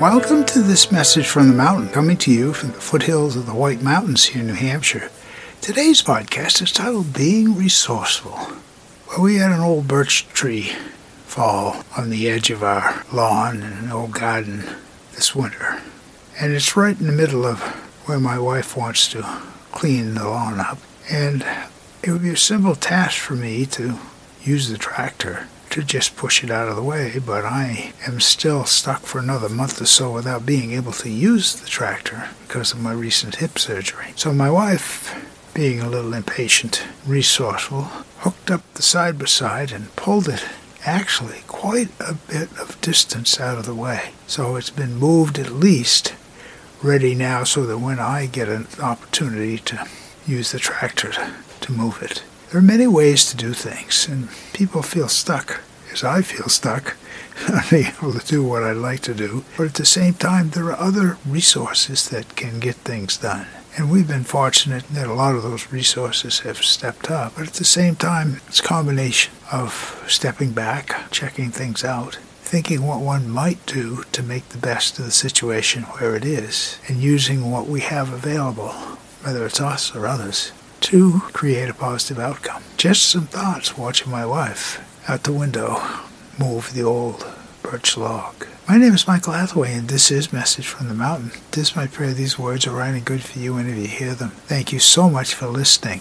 Welcome to this message from the mountain, coming to you from the foothills of the White Mountains here in New Hampshire. Today's podcast is titled Being Resourceful. Well, we had an old birch tree fall on the edge of our lawn in an old garden this winter. And it's right in the middle of where my wife wants to clean the lawn up. And it would be a simple task for me to use the tractor to just push it out of the way, but I am still stuck for another month or so without being able to use the tractor because of my recent hip surgery. So my wife, being a little impatient, resourceful, hooked up the side by side and pulled it actually quite a bit of distance out of the way. So it's been moved at least ready now so that when I get an opportunity to use the tractor to, move it. There are many ways to do things, and people feel stuck, as I feel stuck, unable to do what I'd like to do. But at the same time, there are other resources that can get things done. And we've been fortunate that a lot of those resources have stepped up. But at the same time, it's a combination of stepping back, checking things out, thinking what one might do to make the best of the situation where it is, and using what we have available, whether it's us or others, to create a positive outcome. Just some thoughts watching my wife out the window move the old birch log. My name is Michael Hathaway, and this is Message from the Mountain. This is my prayer these words are right and good for you whenever you hear them. Thank you so much for listening.